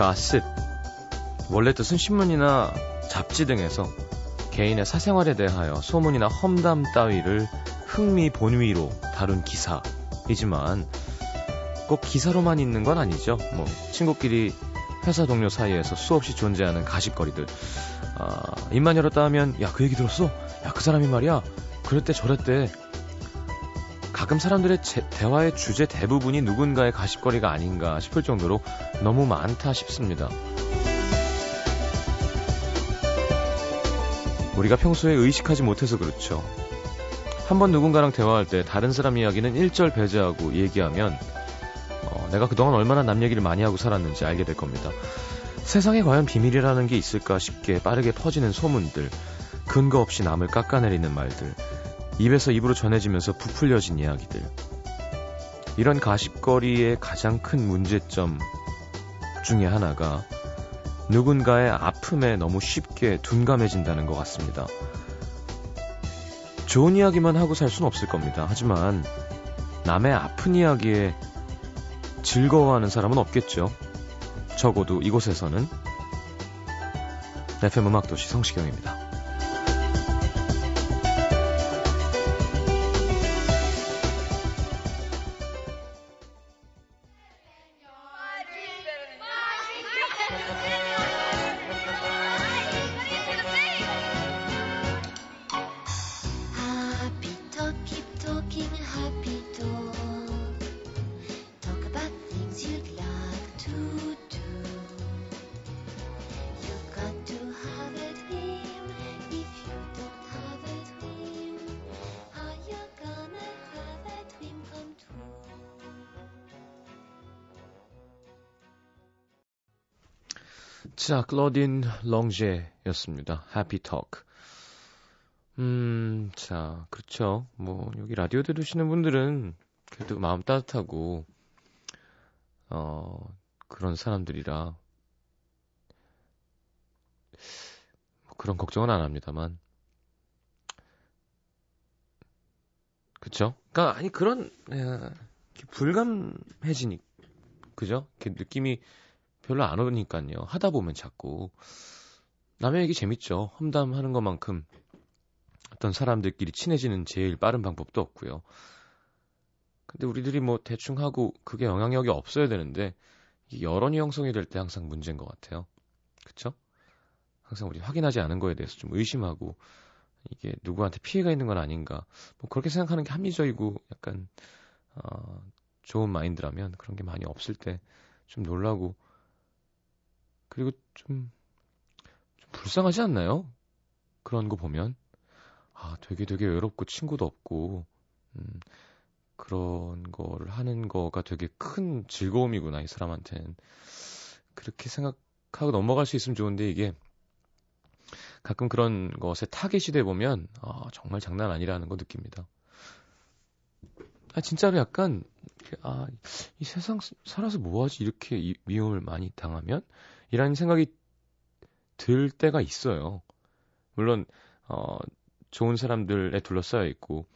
가십. 원래 뜻은 신문이나 잡지 등에서 개인의 사생활에 대하여 소문이나 험담 따위를 흥미 본위로 다룬 기사이지만 꼭 기사로만 있는 건 아니죠. 뭐 친구끼리 회사 동료 사이에서 수없이 존재하는 가십거리들. 아, 입만 열었다 하면 야 그 얘기 들었어? 야 그 사람이 말이야 그랬대 저랬대. 가끔 사람들의 제, 대화의 주제 대부분이 누군가의 가십거리가 아닌가 싶을 정도로 너무 많다 싶습니다. 우리가 평소에 의식하지 못해서 그렇죠. 한번 누군가랑 대화할 때 다른 사람 이야기는 일절 배제하고 얘기하면 어, 내가 그동안 얼마나 남 얘기를 많이 하고 살았는지 알게 될 겁니다. 세상에 과연 비밀이라는 게 있을까 싶게 빠르게 퍼지는 소문들, 근거 없이 남을 깎아내리는 말들, 입에서 입으로 전해지면서 부풀려진 이야기들. 이런 가십거리의 가장 큰 문제점 중에 하나가 누군가의 아픔에 너무 쉽게 둔감해진다는 것 같습니다. 좋은 이야기만 하고 살 수는 없을 겁니다. 하지만 남의 아픈 이야기에 즐거워하는 사람은 없겠죠. 적어도 이곳에서는 FM 음악도시 성시경입니다. 클로딘 렁제였습니다. 해피 토크. 음, 자, 그렇죠. 뭐, 여기 라디오 들으시는 분들은 그래도 마음 따뜻하고, 어, 그런 사람들이라, 뭐 그런 걱정은 안 합니다만, 그쵸? 그니까, 아니, 그런, 에, 불감해지니, 그죠? 느낌이 별로 안 오니까요. 하다 보면 자꾸 남의 얘기 재밌죠. 험담하는 것만큼 어떤 사람들끼리 친해지는 제일 빠른 방법도 없고요. 근데 우리들이 뭐 대충 하고 그게 영향력이 없어야 되는데 여론이 형성이 될 때 항상 문제인 것 같아요. 그쵸? 항상 우리 확인하지 않은 거에 대해서 좀 의심하고 이게 누구한테 피해가 있는 건 아닌가. 뭐 그렇게 생각하는 게 합리적이고 약간 어, 좋은 마인드라면 그런 게 많이 없을 때 좀 놀라고 그리고 좀, 좀 불쌍하지 않나요? 그런 거 보면. 아, 되게 되게 외롭고 친구도 없고, 음, 그런 거를 하는 거가 되게 큰 즐거움이구나, 이 사람한테는. 그렇게 생각하고 넘어갈 수 있으면 좋은데, 이게 가끔 그런 것에 타겟이 돼 보면, 아, 정말 장난 아니라는 거 느낍니다. 아, 진짜로 약간, 아, 이 세상 살아서 뭐하지? 이렇게 미움을 많이 당하면? 이라는 생각이 들 때가 있어요. 물론 어 좋은 사람들에 둘러싸여 있고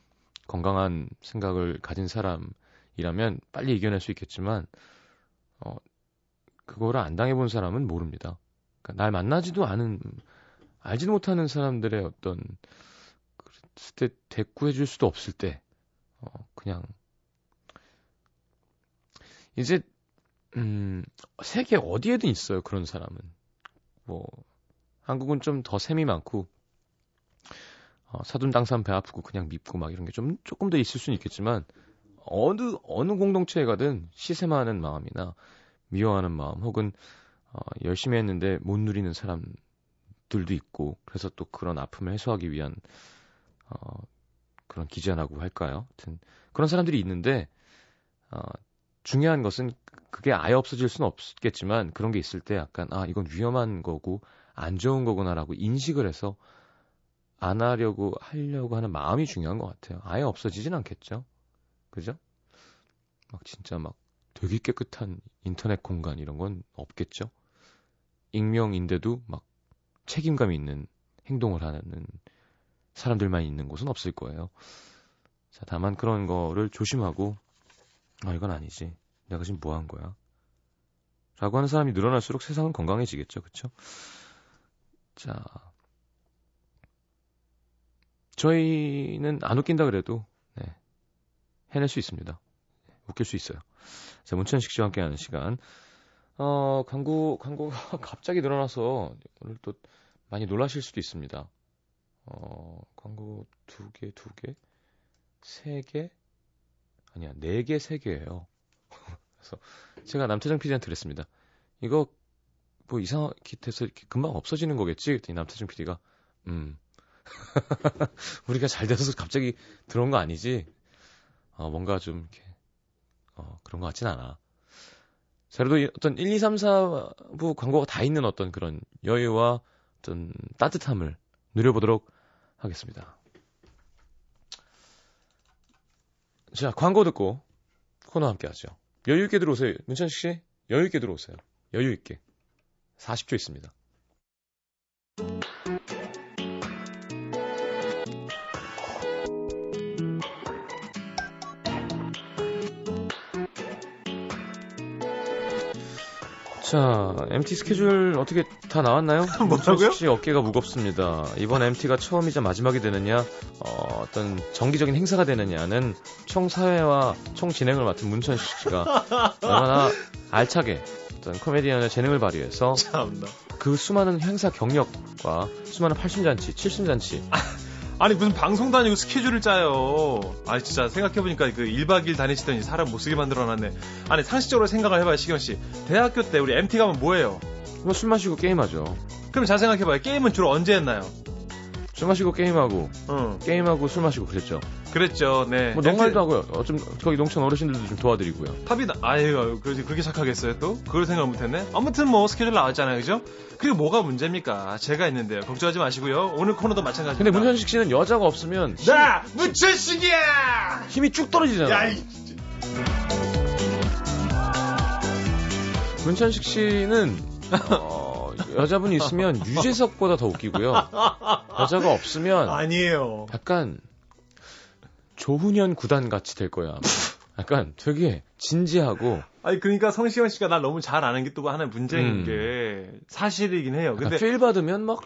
건강한 생각을 가진 사람이라면 빨리 이겨낼 수 있겠지만 어 그거를 안 당해본 사람은 모릅니다. 그러니까 날 만나지도 않은 알지도 못하는 사람들의 어떤 그랬을 때 대꾸해줄 수도 없을 때 어, 그냥 이제 음, 세계 어디에든 있어요, 그런 사람은. 뭐, 한국은 좀 더 셈이 많고, 어, 사돈 당산 배 아프고 그냥 밉고 막 이런 게 좀, 조금 더 있을 수는 있겠지만, 어느, 어느 공동체에 가든 시샘하는 마음이나 미워하는 마음, 혹은, 어, 열심히 했는데 못 누리는 사람들도 있고, 그래서 또 그런 아픔을 해소하기 위한, 어, 그런 기자라고 할까요? 하여튼, 그런 사람들이 있는데, 어, 중요한 것은 그게 아예 없어질 수는 없겠지만 그런 게 있을 때 약간 아 이건 위험한 거고 안 좋은 거구나라고 인식을 해서 안 하려고 하려고 하는 마음이 중요한 것 같아요. 아예 없어지진 않겠죠. 그죠? 막 진짜 막 되게 깨끗한 인터넷 공간 이런 건 없겠죠. 익명인데도 막 책임감 있는 행동을 하는 사람들만 있는 곳은 없을 거예요. 자, 다만 그런 거를 조심하고 아, 이건 아니지. 내가 지금 뭐 한 거야? 라고 하는 사람이 늘어날수록 세상은 건강해지겠죠. 그쵸? 자. 저희는 안 웃긴다 그래도, 네. 해낼 수 있습니다. 웃길 수 있어요. 자, 문천식 씨와 함께하는 시간. 어, 광고, 광고가 갑자기 늘어나서 오늘 또 많이 놀라실 수도 있습니다. 어, 광고 두 개, 두 개, 세 개, 아니야, 네 개, 세 개예요. 그래서 제가 남태정 PD한테 그랬습니다. 이거 뭐 이상하게 돼서 금방 없어지는 거겠지? 그랬더니 남태정 PD가 음 우리가 잘 돼서 갑자기 들어온 거 아니지? 어, 뭔가 좀 이렇게 어, 그런 것 같진 않아. 자, 그래도 어떤 1, 2, 3, 4부 광고가 다 있는 어떤 그런 여유와 어떤 따뜻함을 누려보도록 하겠습니다. 자, 광고 듣고 코너 함께 하죠. 여유있게 들어오세요. 문천식 씨, 여유있게 들어오세요. 여유있게. 40초 있습니다. 자, MT 스케줄 어떻게 다 나왔나요? 뭐라고요? 씨 어깨가 무겁습니다. 이번 MT가 처음이자 마지막이 되느냐, 어, 떤 정기적인 행사가 되느냐는 총 사회와 총 진행을 맡은 문천식 씨가 얼마나 알차게 어떤 코미디언의 재능을 발휘해서 참나. 그 수많은 행사 경력과 수많은 팔순잔치, 칠순잔치 아니 무슨 방송도 아니고 스케줄을 짜요. 아 진짜 생각해보니까 그 1박 2일 다니시더니 사람 못쓰게 만들어놨네. 아니 상식적으로 생각을 해봐요 시경 씨. 대학교 때 우리 MT 가면 뭐해요? 뭐 술 마시고 게임하죠. 그럼 잘 생각해봐요. 게임은 주로 언제 했나요? 술 마시고 게임하고 응. 게임하고 술 마시고 그랬죠. 그랬죠. 네. 뭐 농활도 하고요. 어, 좀 거기 농촌 어르신들도 좀 도와드리고요. 탑이 나, 아유, 그러지, 그렇게 착하겠어요, 또? 그걸 생각 못했네? 아무튼 뭐, 스케줄 나왔잖아요, 그죠? 그리고 뭐가 문제입니까? 제가 있는데요. 걱정하지 마시고요. 오늘 코너도 마찬가지입니다. 근데 문현식 씨는 여자가 없으면 힘, 나! 문천식이야! 힘이 쭉 떨어지잖아요. 야, 이, 문천식 씨는 어, 여자분이 있으면 유재석보다 더 웃기고요. 여자가 없으면 아니에요. 약간 조훈현 구단 같이 될 거야. 약간 되게 진지하고 아니, 그러니까 성시경 씨가 날 너무 잘 아는 게 또 하나의 문제인 음. 게 사실이긴 해요. 근데 필 받으면 막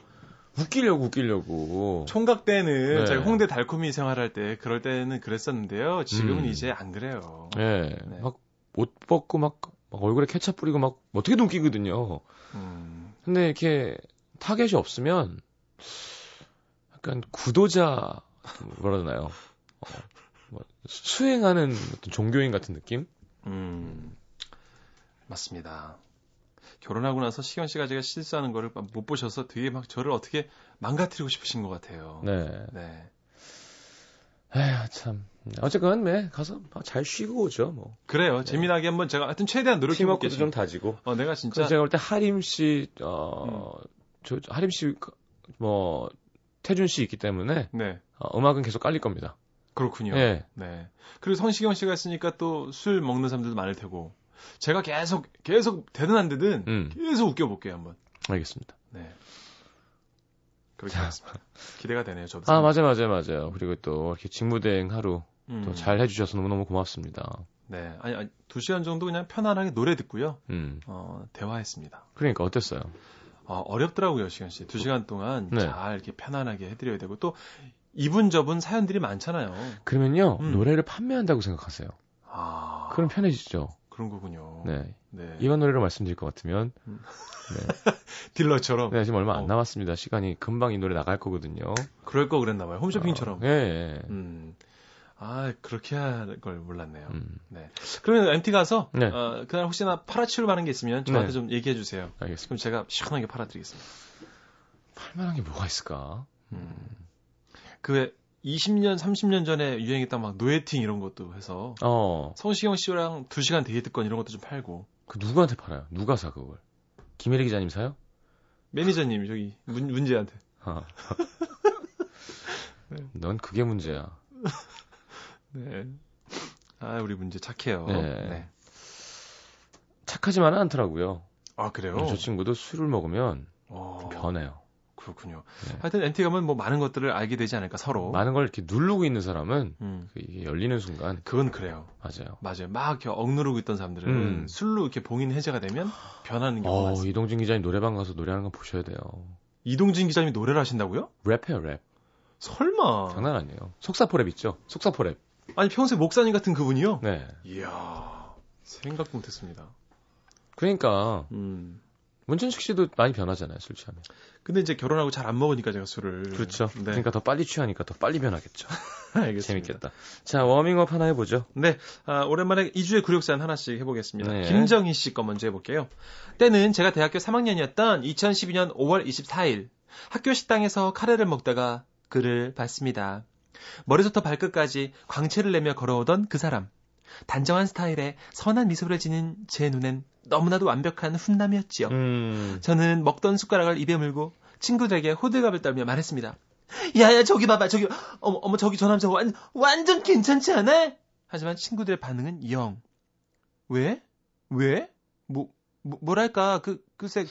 웃기려고 웃기려고. 총각 때는 네. 저희 홍대 달콤이 생활할 때 그럴 때는 그랬었는데요. 지금은 음. 이제 안 그래요. 예. 네. 막옷 벗고 막, 막 얼굴에 케찹 뿌리고 막 어떻게든 웃기거든요. 음. 근데 이렇게 타겟이 없으면 약간 구도자 뭐라 그러나요? 어, 뭐 수행하는 어떤 종교인 같은 느낌? 음, 맞습니다. 결혼하고 나서 시경 씨가 제가 실수하는 거를 못 보셔서 되게 막 저를 어떻게 망가뜨리고 싶으신 것 같아요. 네. 네. 에휴 참. 어쨌건 네 가서 잘 쉬고 오죠 뭐. 그래요. 재미나게 한번 제가 하여튼 최대한 노력해 팀워크도 볼게요. 좀 다지고. 어, 내가 진짜 제가 볼 때 하림 씨, 어, 저, 하림 씨, 뭐, 태준 씨 있기 때문에, 네. 어, 음악은 계속 깔릴 겁니다. 그렇군요. 예. 네. 그리고 성시경 씨가 있으니까 또 술 먹는 사람들도 많을 테고. 제가 계속 계속 되든 안 되든 음, 계속 웃겨 볼게요, 한번. 알겠습니다. 네. 그렇게 하겠습니다. 기대가 되네요, 저도. 아, 맞아요, 맞아요, 맞아요. 그리고 또, 이렇게 직무대행 하루, 음. 또잘 해주셔서 너무너무 고맙습니다. 네. 아니, 아니, 두 시간 정도 그냥 편안하게 노래 듣고요. 음, 어, 대화했습니다. 그러니까 어땠어요? 어, 어렵더라고요, 시간 씨. 두 시간 동안 네. 잘 이렇게 편안하게 해드려야 되고 또 이분 저분 사연들이 많잖아요. 그러면요, 음. 노래를 판매한다고 생각하세요. 아, 그럼 편해지죠. 그런 거군요. 네. 네. 이번 노래로 말씀드릴 것 같으면, 음. 네. 딜러처럼. 네, 지금 얼마 안 어. 남았습니다. 시간이 금방 이 노래 나갈 거거든요. 그럴 거 그랬나 봐요. 홈쇼핑처럼. 어, 예, 예. 음. 아, 그렇게 할 걸 몰랐네요. 음, 네. 그러면 MT 가서 네. 어, 그날 혹시나 팔아치울 만한 게 있으면 저한테 네. 좀 얘기해 주세요. 알겠습니다. 그럼 제가 시원하게 팔아드리겠습니다. 팔만한 게 뭐가 있을까? 음. 그 20년, 30년 전에 유행했던 막 노예팅 이런 것도 해서 어, 성시경 씨랑 2시간 데이트권 이런 것도 좀 팔고 그 누구한테 팔아요? 누가 사 그걸? 김혜리 기자님 사요? 매니저님 저기 문, 문제한테 아. 넌 그게 문제야. 네. 아 우리 문제 착해요. 네. 착하지만은 않더라고요. 아 그래요? 저 친구도 술을 먹으면 어, 좀 변해요. 그렇군요. 네. 하여튼 MT 가면 뭐 많은 것들을 알게 되지 않을까 서로. 많은 걸 이렇게 누르고 있는 사람은 음. 그 이게 열리는 순간 그건 그래요. 맞아요. 맞아요. 막 이렇게 억누르고 있던 사람들은 음. 술로 이렇게 봉인 해제가 되면 변하는 경우가 어, 많습니다. 이동진 기자님 노래방 가서 노래하는 거 보셔야 돼요. 이동진 기자님이 노래를 하신다고요? 랩해요, 랩. 설마. 장난 아니에요. 속사포 랩 있죠? 속사포 랩. 아니 평소에 목사님 같은 그분이요? 네. 이야 생각도 못했습니다. 그러니까 음. 문천식 씨도 많이 변하잖아요, 술 취하면. 근데 이제 결혼하고 잘 안 먹으니까 제가 술을. 그렇죠. 네. 그러니까 더 빨리 취하니까 더 빨리 변하겠죠. 알겠습니다. 재밌겠다. 자, 워밍업 하나 해보죠. 네, 아, 오랜만에 2주의 굴욕사연 하나씩 해보겠습니다. 네. 김정희 씨 거 먼저 해볼게요. 때는 제가 대학교 3학년이었던 2012년 5월 24일 학교 식당에서 카레를 먹다가 글을 봤습니다. 머리부터 발끝까지 광채를 내며 걸어오던 그 사람. 단정한 스타일에 선한 미소를 지닌 제 눈엔 너무나도 완벽한 훈남이었지요. 음, 저는 먹던 숟가락을 입에 물고 친구들에게 호들갑을 떨며 말했습니다. 야야 저기 봐봐 저기 어머 어머 저기 저 남자 완 완전 괜찮지 않아? 하지만 친구들의 반응은 영. 왜? 왜? 뭐, 뭐 뭐랄까 그 글쎄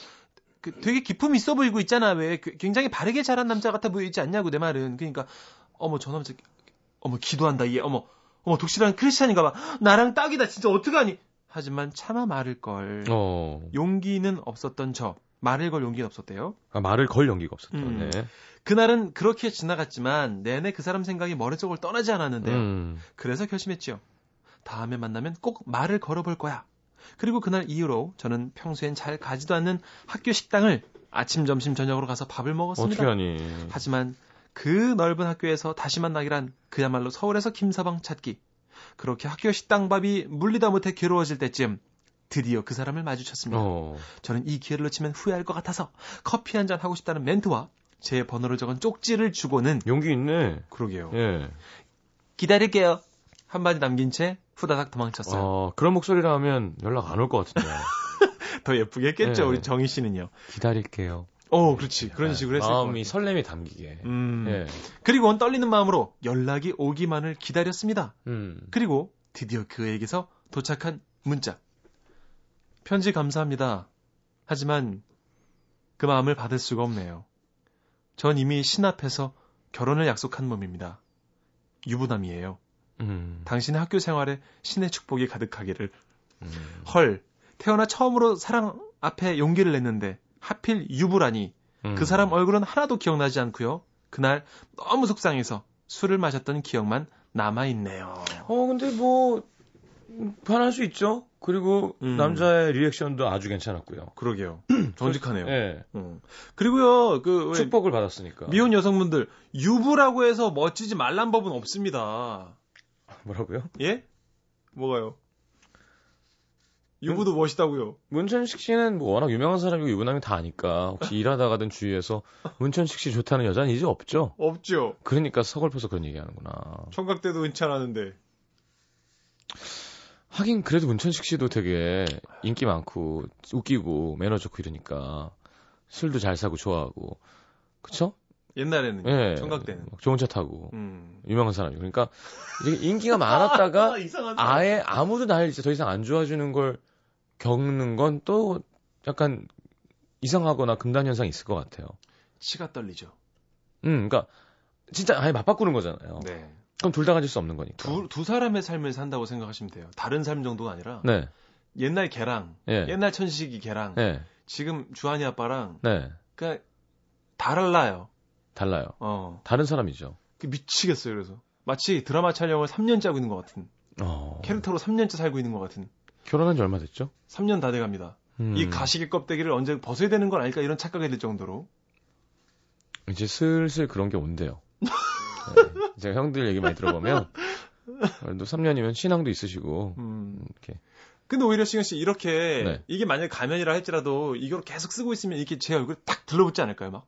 그 되게 기품이 있어 보이고 있잖아 왜 그, 굉장히 바르게 자란 남자 같아 보이지 않냐고 내 말은 그러니까 어머 저 남자 어머 기도한다 얘 어머 어머 독실한 크리스찬인가 봐 나랑 딱이다 진짜 어떡하니 하지만 차마 말을 걸 어, 용기는 없었던 저 말을 걸 용기는 없었대요. 아, 말을 걸 용기가 없었다. 음. 네. 그날은 그렇게 지나갔지만 내내 그 사람 생각이 머릿속을 떠나지 않았는데요. 음, 그래서 결심했지요. 다음에 만나면 꼭 말을 걸어볼 거야. 그리고 그날 이후로 저는 평소엔 잘 가지도 않는 학교 식당을 아침, 점심, 저녁으로 가서 밥을 먹었습니다. 어떻게 하니? 하지만 그 넓은 학교에서 다시 만나기란 그야말로 서울에서 김서방 찾기. 그렇게 학교 식당밥이 물리다 못해 괴로워질 때쯤 드디어 그 사람을 마주쳤습니다. 어, 저는 이 기회를 놓치면 후회할 것 같아서 커피 한 잔 하고 싶다는 멘트와 제 번호를 적은 쪽지를 주고는 용기 있네. 그러게요. 예. 기다릴게요. 한마디 남긴 채 후다닥 도망쳤어요. 어, 그런 목소리라 하면 연락 안 올 것 같은데. 더 예쁘게 했겠죠, 네. 우리 정희 씨는요. 기다릴게요. 어, 그렇지. 그런 네, 식으로 했을 것 마음이. 설렘이 담기게. 음. 예. 그리고 떨리는 마음으로 연락이 오기만을 기다렸습니다. 음. 그리고 드디어 그에게서 도착한 문자. 편지 감사합니다. 하지만 그 마음을 받을 수가 없네요. 전 이미 신 앞에서 결혼을 약속한 몸입니다. 유부남이에요. 음. 당신의 학교 생활에 신의 축복이 가득하기를. 음. 헐, 태어나 처음으로 사랑 앞에 용기를 냈는데 하필 유부라니. 음. 그 사람 얼굴은 하나도 기억나지 않고요. 그날 너무 속상해서 술을 마셨던 기억만 남아 있네요. 어, 근데 뭐, 음, 변할 수 있죠. 그리고 음. 남자의 리액션도 아주 괜찮았고요. 그러게요. 정직하네요. 예. 음. 그리고요, 그, 왜 축복을 받았으니까. 미혼 여성분들, 유부라고 해서 멋지지 말란 법은 없습니다. 뭐라고요? 예? 뭐가요? 유부도 멋있다고요. 문천식 씨는 뭐 워낙 유명한 사람이고 유부남이 다 아니까 혹시 일하다가든 주위에서 문천식 씨 좋다는 여자는 이제 없죠. 없죠. 그러니까 서글퍼서 그런 얘기하는구나. 청각 때도 괜찮았는데. 하긴 그래도 문천식 씨도 되게 인기 많고 웃기고 매너 좋고 이러니까 술도 잘 사고 좋아하고 그쵸? 옛날에는 예. 청각 때는. 막 좋은 차 타고 음. 유명한 사람이 그러니까 이게 인기가 많았다가 사람. 아예 아무도 날 이제 더 이상 안 좋아주는 걸 겪는 건 또 약간 이상하거나 금단 현상이 있을 것 같아요. 치가 떨리죠. 음, 그러니까 진짜 아예 맞바꾸는 거잖아요. 네. 그럼 둘 다 가질 수 없는 거니까. 두, 두 사람의 삶을 산다고 생각하시면 돼요. 다른 삶 정도가 아니라 네, 옛날 걔랑 예, 옛날 천식이 걔랑 네, 지금 주한이 아빠랑 네, 그러니까 달라요. 달라요. 어. 다른 사람이죠. 그 미치겠어요. 그래서 마치 드라마 촬영을 3년째 하고 있는 것 같은 어, 캐릭터로 3년째 살고 있는 것 같은 결혼한 지 얼마 됐죠? 3년 다 돼갑니다. 음, 이 가시기 껍데기를 언제 벗어야 되는 건 아닐까 이런 착각이 들 정도로 이제 슬슬 그런 게 온대요. 네, 제가 형들 얘기 많이 들어보면 또 3년이면 신앙도 있으시고 음. 이렇게 근데 오히려 시경 씨 이렇게 네. 이게 만약에 가면이라 할지라도 이걸 계속 쓰고 있으면 이렇게 제 얼굴 딱 들러붙지 않을까요 막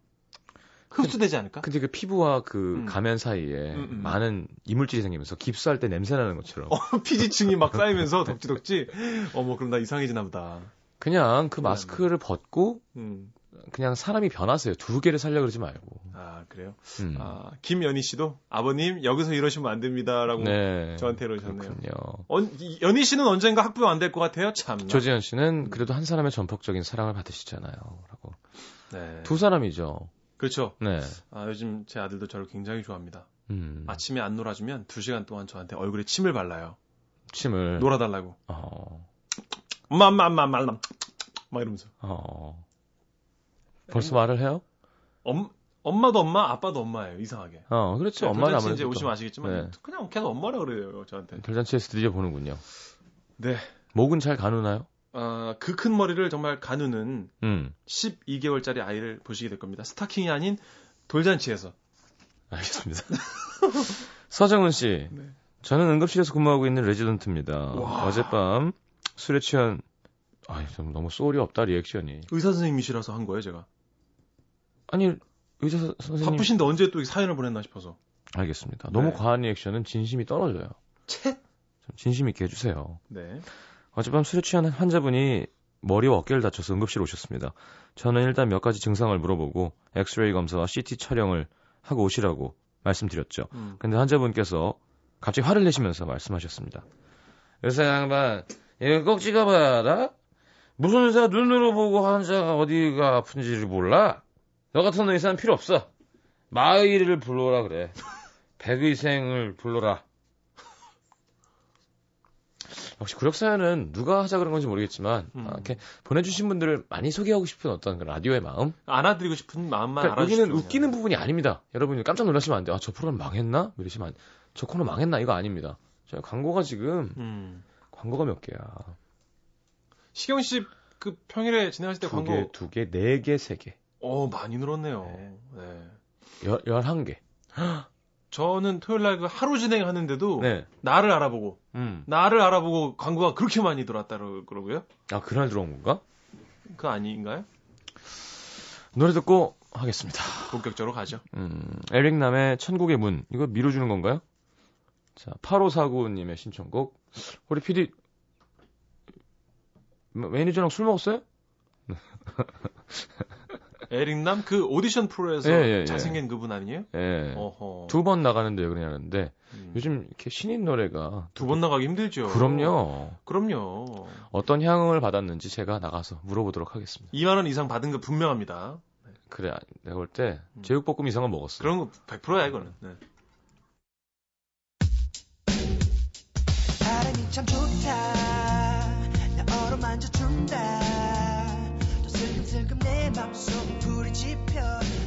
흡수되지 않을까? 근데 그 피부와 그 음. 가면 사이에 음, 음. 많은 이물질이 생기면서 깁스할 때 냄새 나는 것처럼 어, 피지층이 막 쌓이면서 덕지덕지 어머 그럼 나 이상해지나 보다. 그냥 그 마스크를 벗고 음. 그냥 사람이 변하세요. 두 개를 살려 그러지 말고. 아 그래요? 음. 아 김연희 씨도 아버님 여기서 이러시면 안 됩니다라고 네. 저한테 이러셨네요. 그렇군요. 언, 이- 연희 씨는 언젠가 학부모 안 될 것 같아요. 참. 조지현 음. 씨는 그래도 한 사람의 전폭적인 사랑을 받으시잖아요. 라고. 네. 두 사람이죠. 그렇죠. 네. 아, 요즘 제 아들도 저를 굉장히 좋아합니다. 음. 아침에 안 놀아주면 2시간 동안 저한테 얼굴에 침을 발라요. 침을. 놀아달라고. 어. 엄마, 엄마, 엄마, 엄마, 엄마. 막 이러면서. 어. 벌써 말을 해요? 엄, 엄마도 엄마, 아빠도 엄마예요. 이상하게. 어, 그렇죠. 네, 엄마는 아무래도. 이제 또 오시면 아시겠지만 네. 그냥 계속 엄마라 그래요 저한테. 별잔치에서 드디어 보는군요. 네. 목은 잘 가누나요? 아, 그큰 머리를 정말 가누는 음. 12개월짜리 아이를 보시게 될 겁니다. 스타킹이 아닌 돌잔치에서. 알겠습니다. 서정은 씨. 네. 저는 응급실에서 근무하고 있는 레지던트입니다. 와. 어젯밤 술에 취한 아이 좀 너무 소리 없다 리액션이. 의사 선생님이시라서 한 거예요 제가. 아니 의사 서- 선생님 바쁘신데 언제 또 사연을 보냈나 싶어서. 알겠습니다. 너무 네. 과한 리액션은 진심이 떨어져요. 채. 좀 진심 있게 해주세요. 네. 어젯밤 술에 취한 환자분이 머리와 어깨를 다쳐서 응급실 오셨습니다. 저는 일단 몇 가지 증상을 물어보고 엑스레이 검사와 CT 촬영을 하고 오시라고 말씀드렸죠. 음. 근데 환자분께서 갑자기 화를 내시면서 말씀하셨습니다. 의사 양반, 이거 꼭 찍어봐야 알아? 무슨 의사가 눈으로 보고 환자가 어디가 아픈지를 몰라? 너 같은 의사는 필요 없어. 마의를 불러라 그래. 백의생을 불러라. 역시 구력사연은 누가 하자 그런 건지 모르겠지만 음. 아, 이렇게 보내주신 분들을 많이 소개하고 싶은 어떤 그런 라디오의 마음 안아드리고 싶은 마음만 그러니까 여기는 웃기는 부분이 아닙니다. 여러분이 깜짝 놀라시면 안 돼요. 아, 저 프로그램 망했나? 이러시면 안, 저 코너 망했나? 이거 아닙니다. 저 광고가 지금 음. 광고가 몇 개야? 시경 씨 그 평일에 진행하실 때 두 광고 개, 두 개, 네 개, 세 개, 어 많이 늘었네요. 네. 네. 열, 열한 개. 저는 토요일 날 그 하루 진행하는데도 네. 나를 알아보고 음. 나를 알아보고 광고가 그렇게 많이 들어왔다 그러고요. 아, 그날 들어온 건가? 그 아닌가요? 노래 듣고 하겠습니다. 본격적으로 가죠. 음, 에릭남의 천국의 문. 이거 미뤄주는 건가요? 자, 8549님의 신청곡. 우리 PD, 매니저랑 술 먹었어요? 에릭남 그 오디션 프로에서 예, 예, 예. 잘생긴 그분 아니에요? 예. 어허. 두번 나가는데 왜 그러냐는데 음. 요즘 이렇게 신인 노래가 두 번 나가기 힘들죠. 그럼요. 그럼요. 어떤 향을 받았는지 제가 나가서 물어보도록 하겠습니다. 2만 원 이상 받은 거 분명합니다. 그래, 내가 볼때 음. 제육볶음 이상은 먹었어. 그런 거 100%야 이거는. 네. 바람이 참 좋다 나 슬금슬금 내 맘속 불이 지펴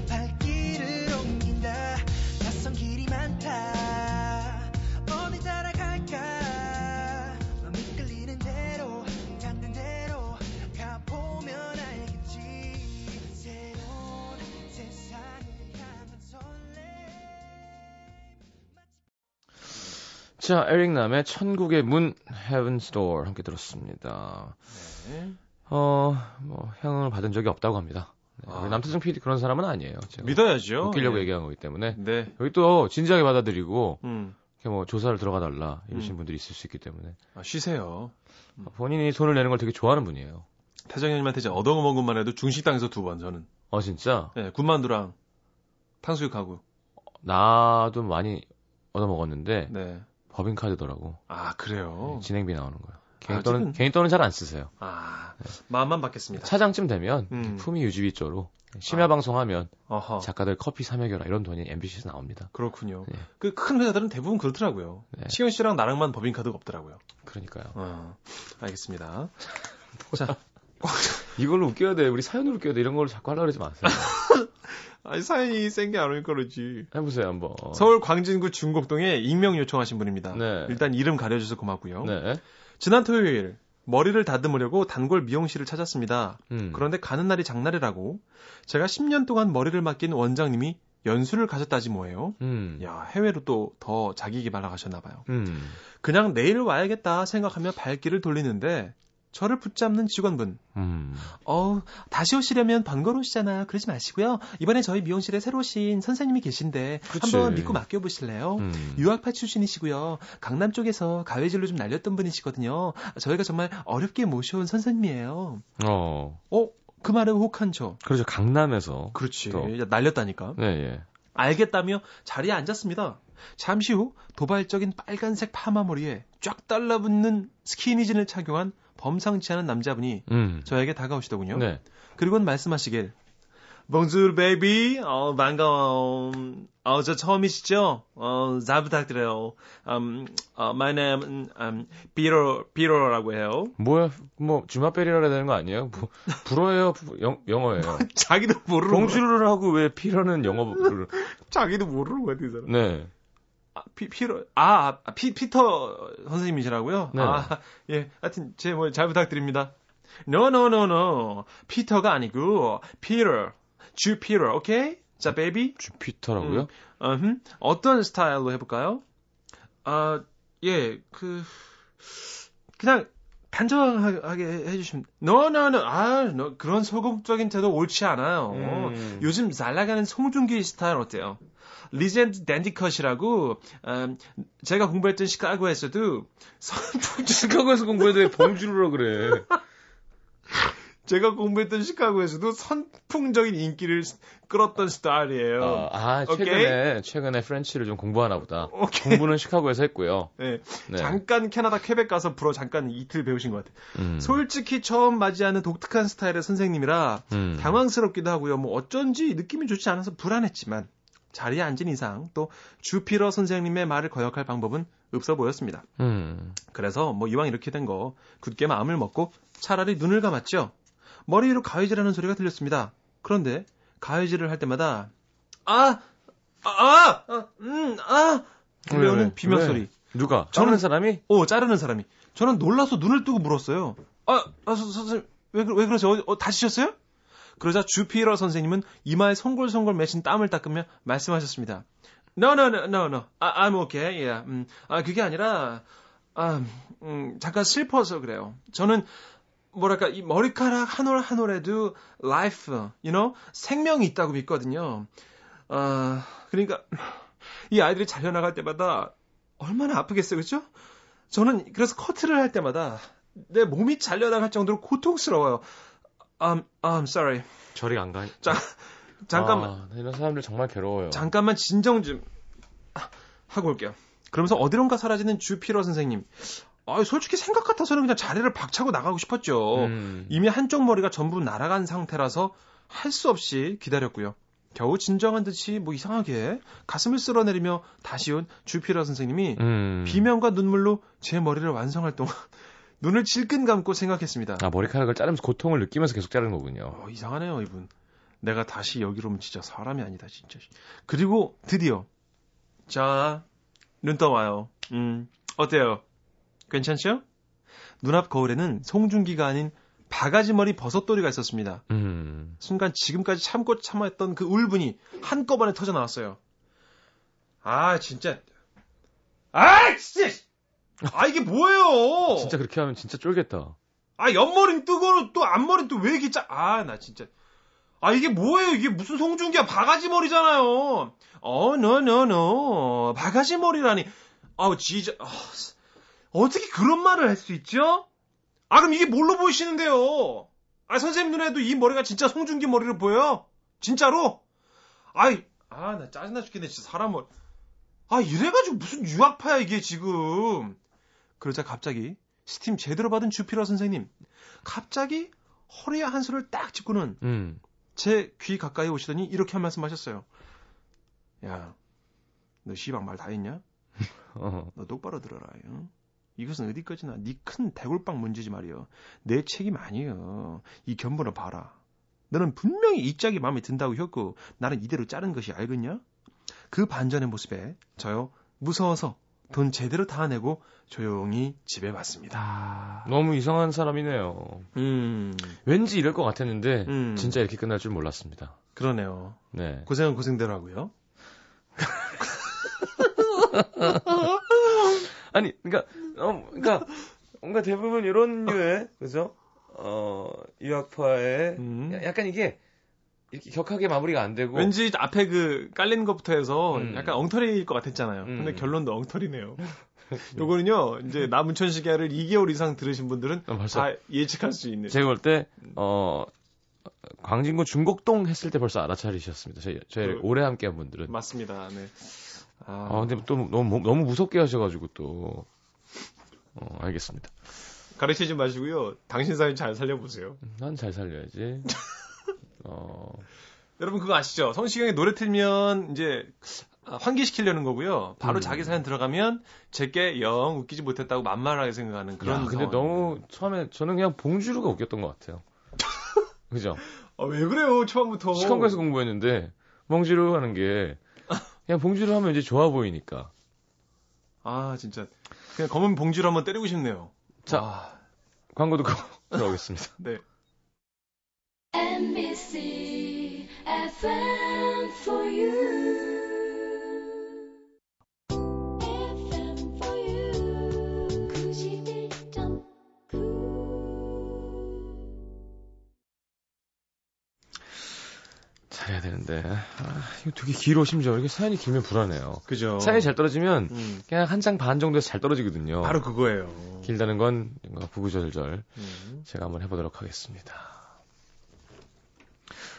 발길을 옮긴다 낯선 길이 많다 어디 따라갈까 맘 이 끌리는 대로 닿는 대로 가보면 알겠지 새로운 세상을 향한 설레 자, 에릭남의 천국의 문, Heaven's Door 함께 들었습니다. 네. 어, 뭐 향을 받은 적이 없다고 합니다. 네, 아. 우리 남태정 PD 그런 사람은 아니에요. 믿어야죠. 웃기려고 예. 얘기한 거기 때문에 네. 여기 또 진지하게 받아들이고 음. 이렇게 뭐 조사를 들어가 달라 이러신 음. 분들이 있을 수 있기 때문에 아, 쉬세요. 본인이 돈을 내는 걸 되게 좋아하는 분이에요. 태정님한테 이제 얻어먹은 것만 해도 중식당에서 두 번 저는. 어 진짜 네, 군만두랑 탕수육하고. 나도 많이 얻어 먹었는데 네. 법인카드더라고. 아 그래요. 진행비 나오는 거야. 개인 아직은- 돈은 개인 돈은 잘 안 쓰세요. 아 마음만 받겠습니다. 차장쯤 되면 음. 품위 유지비 쪽으로 심야 아. 방송하면 어허. 작가들 커피 사 먹여라 이런 돈이 MBC에서 나옵니다. 그렇군요. 네. 그큰 회사들은 대부분 그렇더라고요. 네. 시경 씨랑 나랑만 법인 카드가 없더라고요. 그러니까요. 어, 알겠습니다. 자, 이걸로 웃겨야 돼. 우리 사연으로 웃겨야 돼. 이런 걸로 자꾸 하려고 그러지 마세요. 아니 사연이 센게 아니니까 그러지. 해보세요 한번. 서울 광진구 중곡동에 익명 요청하신 분입니다. 네. 일단 이름 가려주셔서 고맙고요. 네. 지난 토요일 머리를 다듬으려고 단골 미용실을 찾았습니다. 음. 그런데 가는 날이 장날이라고 제가 10년 동안 머리를 맡긴 원장님이 연수를 가셨다지 뭐예요. 음. 야 해외로 또 더 자기 개발을 가셨나 봐요. 음. 그냥 내일 와야겠다 생각하며 발길을 돌리는데 저를 붙잡는 직원분. 음. 어우, 다시 오시려면 번거로우시잖아. 그러지 마시고요. 이번에 저희 미용실에 새로 오신 선생님이 계신데 그치. 한번 믿고 맡겨보실래요? 음. 유학파 출신이시고요. 강남 쪽에서 가외질로 좀 날렸던 분이시거든요. 저희가 정말 어렵게 모셔온 선생님이에요. 어. 어? 그 말에 혹한 저. 그렇죠. 강남에서. 그렇지. 또. 날렸다니까. 네, 예. 알겠다며 자리에 앉았습니다. 잠시 후 도발적인 빨간색 파마머리에 쫙 달라붙는 스키니진을 착용한 범상치 않은 남자분이 음. 저에게 다가오시더군요. 네. 그리고는 말씀하시길 bonjour baby, 어, 반가워. 어, 저 처음이시죠? 어, 잘 부탁드려요. Um, 어, my name, um, Peter, Peter라고 해요. 뭐야, 뭐, je m'appelle이라 해야 되는 거 아니에요? 뭐, 불어예요? 영, 영어예요? 자기도 모르는 거야. bonjour를 하고 왜 Peter는 영어를. 자기도 모르는 거야, 그 사람. 네. 아, 피, 피터, 아, 아, 피, 피터 선생님이시라고요? 네. 아, 예. 하여튼, 제 뭐, 잘 부탁드립니다. No, no, no, no. 피터가 아니고, Peter. 주 피터, 오케이? 자, baby. 주피터라고요? 음, 어떤 스타일로 해볼까요? 아, 예, 그, 그냥, 단정하게 해주시면, no, no, no, 아, no, 그런 소극적인 태도 옳지 않아요. 음. 요즘 잘 나가는 송중기 스타일 어때요? regent dandy cut이라고, 음, 제가 공부했던 시카고에서도, 선풍, 시카고에서 왜 bonjour라 그래? 제가 공부했던 시카고에서도 선풍적인 인기를 끌었던 스타일이에요. 아, 아, 오케이. 최근에, 최근에 프렌치를 좀 공부하나 보다. 오케이. 공부는 시카고에서 했고요. 네. 네. 잠깐 캐나다 퀘벡 가서 불어 잠깐 이틀 배우신 것 같아요. 음. 솔직히 처음 맞이하는 독특한 스타일의 선생님이라 음. 당황스럽기도 하고요. 뭐 어쩐지 느낌이 좋지 않아서 불안했지만 자리에 앉은 이상 또 주피러 선생님의 말을 거역할 방법은 없어 보였습니다. 음. 그래서 뭐 이왕 이렇게 된 거 굳게 마음을 먹고 차라리 눈을 감았죠. 머리 위로 가위질하는 소리가 들렸습니다. 그런데 가위질을 할 때마다 아, 아, 아, 아, 음, 아 들려오는 왜? 비명 왜? 소리. 누가? 저는- 사람이? 오, 자르는 사람이. 저는 놀라서 눈을 뜨고 물었어요. 아, 아 서, 선생님, 왜, 그- 왜 그러세요? 어, 다치셨어요? 그러자 주피러 선생님은 이마에 송골송골 맺힌 땀을 닦으며 말씀하셨습니다. No, no, no, no, no. 아, I'm okay. Yeah. 음, 아, 그게 아니라, 아, 음, 잠깐 슬퍼서 그래요. 저는, 뭐랄까, 이 머리카락 한 올 한 올에도 life, you know? 생명이 있다고 믿거든요. 아, 그러니까, 이 아이들이 잘려나갈 때마다 얼마나 아프겠어요, 그죠? 저는 그래서 커트를 할 때마다 내 몸이 잘려나갈 정도로 고통스러워요. I'm, I'm sorry. 저리 안 가. 자, 잠깐만, 아, 이런 사람들 정말 괴로워요. 잠깐만 진정 좀 아, 하고 올게요. 그러면서 어디론가 사라지는 주피러 선생님. 아, 솔직히 생각 같아서는 그냥 자리를 박차고 나가고 싶었죠. 음. 이미 한쪽 머리가 전부 날아간 상태라서 할 수 없이 기다렸고요. 겨우 진정한 듯이 뭐 이상하게 가슴을 쓸어내리며 다시 온 주피러 선생님이 음. 비명과 눈물로 제 머리를 완성할 동안 눈을 질끈 감고 생각했습니다. 아, 머리카락을 자르면서 고통을 느끼면서 계속 자르는 거군요. 어, 이상하네요, 이분. 내가 다시 여기로 오면 진짜 사람이 아니다, 진짜. 그리고 드디어 자, 눈 떠와요. 음, 어때요? 괜찮죠? 눈앞 거울에는 송중기가 아닌 바가지 머리 버섯돌이가 있었습니다. 음. 순간 지금까지 참고 참았던 그 울분이 한꺼번에 터져 나왔어요. 아, 진짜. 아, 진짜! 아, 이게 뭐예요? 진짜 그렇게 하면 진짜 쫄겠다. 아, 옆머리는 뜨거로 또 앞머리는 또 왜 이렇게 짜, 아, 나 진짜. 아, 이게 뭐예요? 이게 무슨 송중기야? 바가지 머리잖아요. 어, no, no, no. 바가지 머리라니. 아우, 진짜. 아, 어떻게 그런 말을 할 수 있죠? 아, 그럼 이게 뭘로 보이시는데요? 아, 선생님 눈에도 이 머리가 진짜 송중기 머리로 보여요? 진짜로? 아이, 아, 나 짜증나 죽겠네, 진짜 사람 머리. 아, 이래가지고 무슨 유학파야, 이게 지금. 그러자 갑자기 스팀 제대로 받은 주피러 선생님. 갑자기 허리에 한 손을 딱 짚고는 음. 제귀 가까이 오시더니 이렇게 한 말씀 하셨어요. 야, 너 시방 말 다 했냐? 어. 너 똑바로 들어라. 응? 이것은 어디까지나 네 큰 대골빵 문제지 말이여. 내 책임 아니여. 이 견본을 봐라. 너는 분명히 이 짝이 마음에 든다고 했고 나는 이대로 자른 것이 알겠냐? 그 반전의 모습에 저요 무서워서 돈 제대로 다 내고 조용히 집에 왔습니다. 너무 이상한 사람이네요. 음, 왠지 이럴 것 같았는데 음. 진짜 이렇게 끝날 줄 몰랐습니다. 그러네요. 네. 고생은 고생대로 하고요. 아니, 그러니까 어, 그러니까 뭔가 대부분 이런 류의 그죠? 어, 유학파의 음. 야- 약간 이게 이렇게 격하게 마무리가 안 되고 왠지 앞에 그 깔리는 것부터 해서 음. 약간 엉터리일 것 같았잖아요. 음. 근데 결론도 엉터리네요. 요거는요, 이제 나문천식야를 2개월 이상 들으신 분들은 어, 벌써 다 예측할 수 있는. 제가 볼 때 어, 광진구 중곡동 했을 때 벌써 알아차리셨습니다. 저희 저희 그- 오래 함께한 분들은. 맞습니다. 네. 아, 아, 근데 또 너무 너무 무섭게 하셔가지고 또 어, 알겠습니다. 가르치지 마시고요. 당신 사연 잘 살려보세요. 난 잘 살려야지. 어, 여러분 그거 아시죠? 성시경의 노래 틀면 이제 아, 환기시키려는 거고요. 바로 음. 자기 사연 들어가면 제게 영 웃기지 못했다고 만만하게 생각하는 그런. 야, 근데. 너무 처음에 저는 그냥 봉주루가 웃겼던 것 같아요. 그죠? 아, 왜 그래요 처음부터? 시kan고에서 공부했는데 봉주루 하는 게 그냥 봉주루 하면 이제 좋아 보이니까. 아 진짜 그냥 검은 봉지로 한번 때리고 싶네요. 자. 아, 광고 듣고 들어오겠습니다. 네. NBC FM for you. FM for you. 91.9. 잘해야 되는데. 아, 이거 되게 길어, 심지어. 이렇게 사연이 길면 불안해요. 그죠. 사연이 잘 떨어지면 음, 그냥 한 장 반 정도에서 잘 떨어지거든요. 바로 그거예요. 길다는 건 뭔가 구구절절 음. 제가 한번 해보도록 하겠습니다.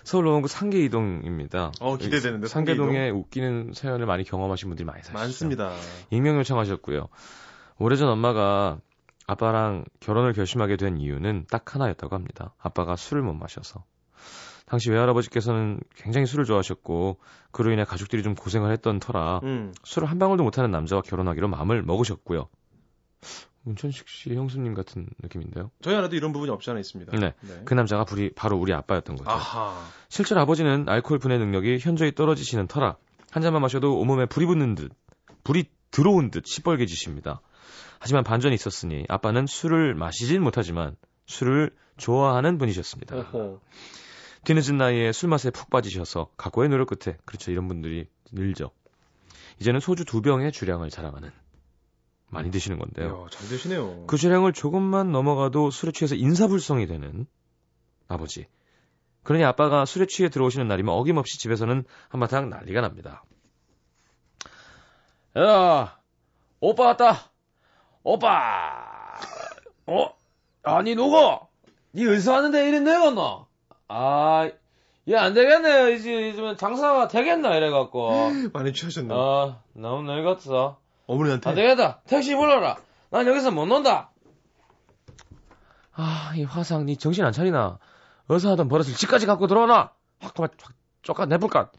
서울로원구 상계이동입니다. 어, 기대되는데, 상계동에 웃기는 사연을 많이 경험하신 분들이 많이 사시죠. 많습니다. 익명 요청하셨고요. 오래전 엄마가 아빠랑 결혼을 결심하게 된 이유는 딱 하나였다고 합니다. 아빠가 술을 못 마셔서. 당시 외할아버지께서는 굉장히 술을 좋아하셨고 그로 인해 가족들이 좀 고생을 했던 터라 음. 술을 한 방울도 못하는 남자와 결혼하기로 마음을 먹으셨고요. 문천식 씨 형수님 같은 느낌인데요. 저희 하나도 이런 부분이 없지 않아 있습니다. 네. 그 남자가 불이 바로 우리 아빠였던 거죠. 아하. 실제로 아버지는 알코올 분해 능력이 현저히 떨어지시는 터라 한 잔만 마셔도 온몸에 불이 붙는 듯 불이 들어온 듯 시뻘개지십니다. 하지만 반전이 있었으니 아빠는 술을 마시진 못하지만 술을 좋아하는 분이셨습니다. 어허. 뒤늦은 나이에 술 맛에 푹 빠지셔서 각고의 노력 끝에 그렇죠 이런 분들이 늘죠. 이제는 소주 두 병의 주량을 자랑하는 많이 드시는 건데요. 이야, 잘 되시네요. 그 주량을 조금만 넘어가도 술에 취해서 인사불성이 되는 아버지. 그러니 아빠가 술에 취해 들어오시는 날이면 어김없이 집에서는 한바탕 난리가 납니다. 야, 오빠 왔다. 오빠. 어? 아니 누구? 니 어디서 왔는데 이리 내갔노? 아, 얘 안 되겠네. 이제 요즘 장사가 되겠나 이래갖고. 많이 취하셨네요. 아, 너무 늙었어. 어머니한테. 안 되겠다. 택시 불러라. 난 여기서 못 논다. 아, 이 화상, 니 정신 안 차리나? 어서 하던 버릇을 집까지 갖고 들어오나? 확, 확, 확, 쪼까 내볼까?